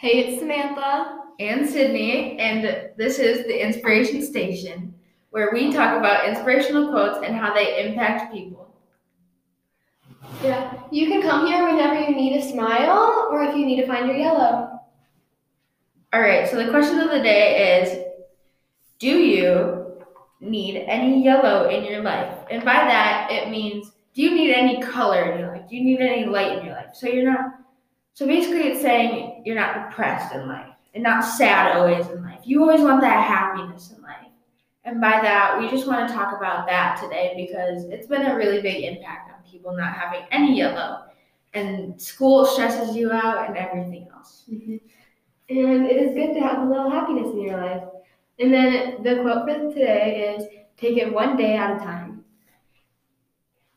Hey, it's Samantha. and Sydney, and this is the Inspiration Station, where we talk about inspirational quotes and how they impact people. Yeah, you can come here whenever you need a smile or if you need to find your yellow. All right, so the question of the day is Do you need any yellow in your life? And by that, it means do you need any color in your life? Do you need any light in your life? So you're not, so basically, it's saying you're not depressed in life and not sad always in life. You always want that happiness in life. And by that, we just want to talk about that today because it's been a really big impact on people not having any yellow. And school stresses you out and everything else. Mm-hmm. And it is good to have a little happiness in your life. And then the quote for today is take it one day at a time.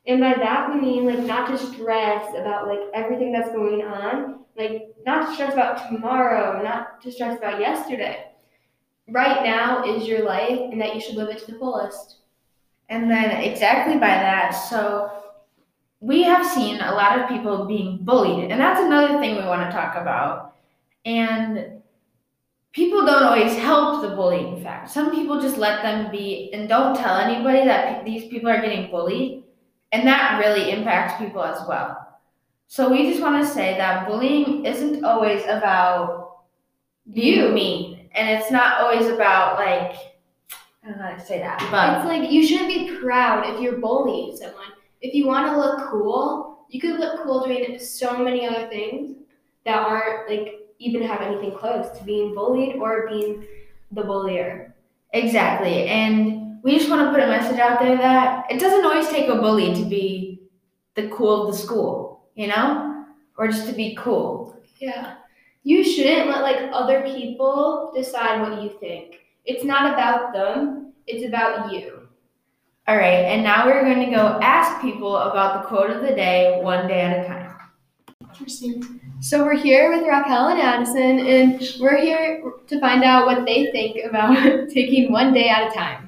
And by that we mean like not to stress about like everything that's going on, like not to stress about tomorrow, not to stress about yesterday. Right now is your life and that you should live it to the fullest. And then exactly by that, so we have seen a lot of people being bullied, and that's another thing we want to talk about. And people don't always help the bullying fact. Some people just let them be and don't tell anybody that these people are getting bullied, and that really impacts people as well. So we just want to say that bullying isn't always about you, me, and it's not always about like I don't know how to say that, but It's like you shouldn't be proud if you're bullying someone. If you want to look cool, you could look cool doing so many other things that aren't like even have anything close to being bullied or being the bullier. Exactly. And we just want to put a message out there that it doesn't always take a bully to be the cool of the school, you know? Or just to be cool. Yeah. You shouldn't let like other people decide what you think. It's not about them, it's about you. All right, and now we're going to go ask people about the quote of the day one day at a time. Interesting. So we're here with Raquel and Addison, and we're here to find out what they think about taking one day at a time.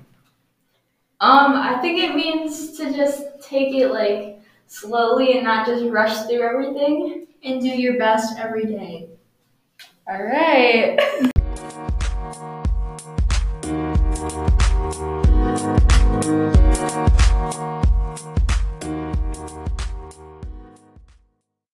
Um, I think it means to just take it like slowly and not just rush through everything. and do your best every day. All right.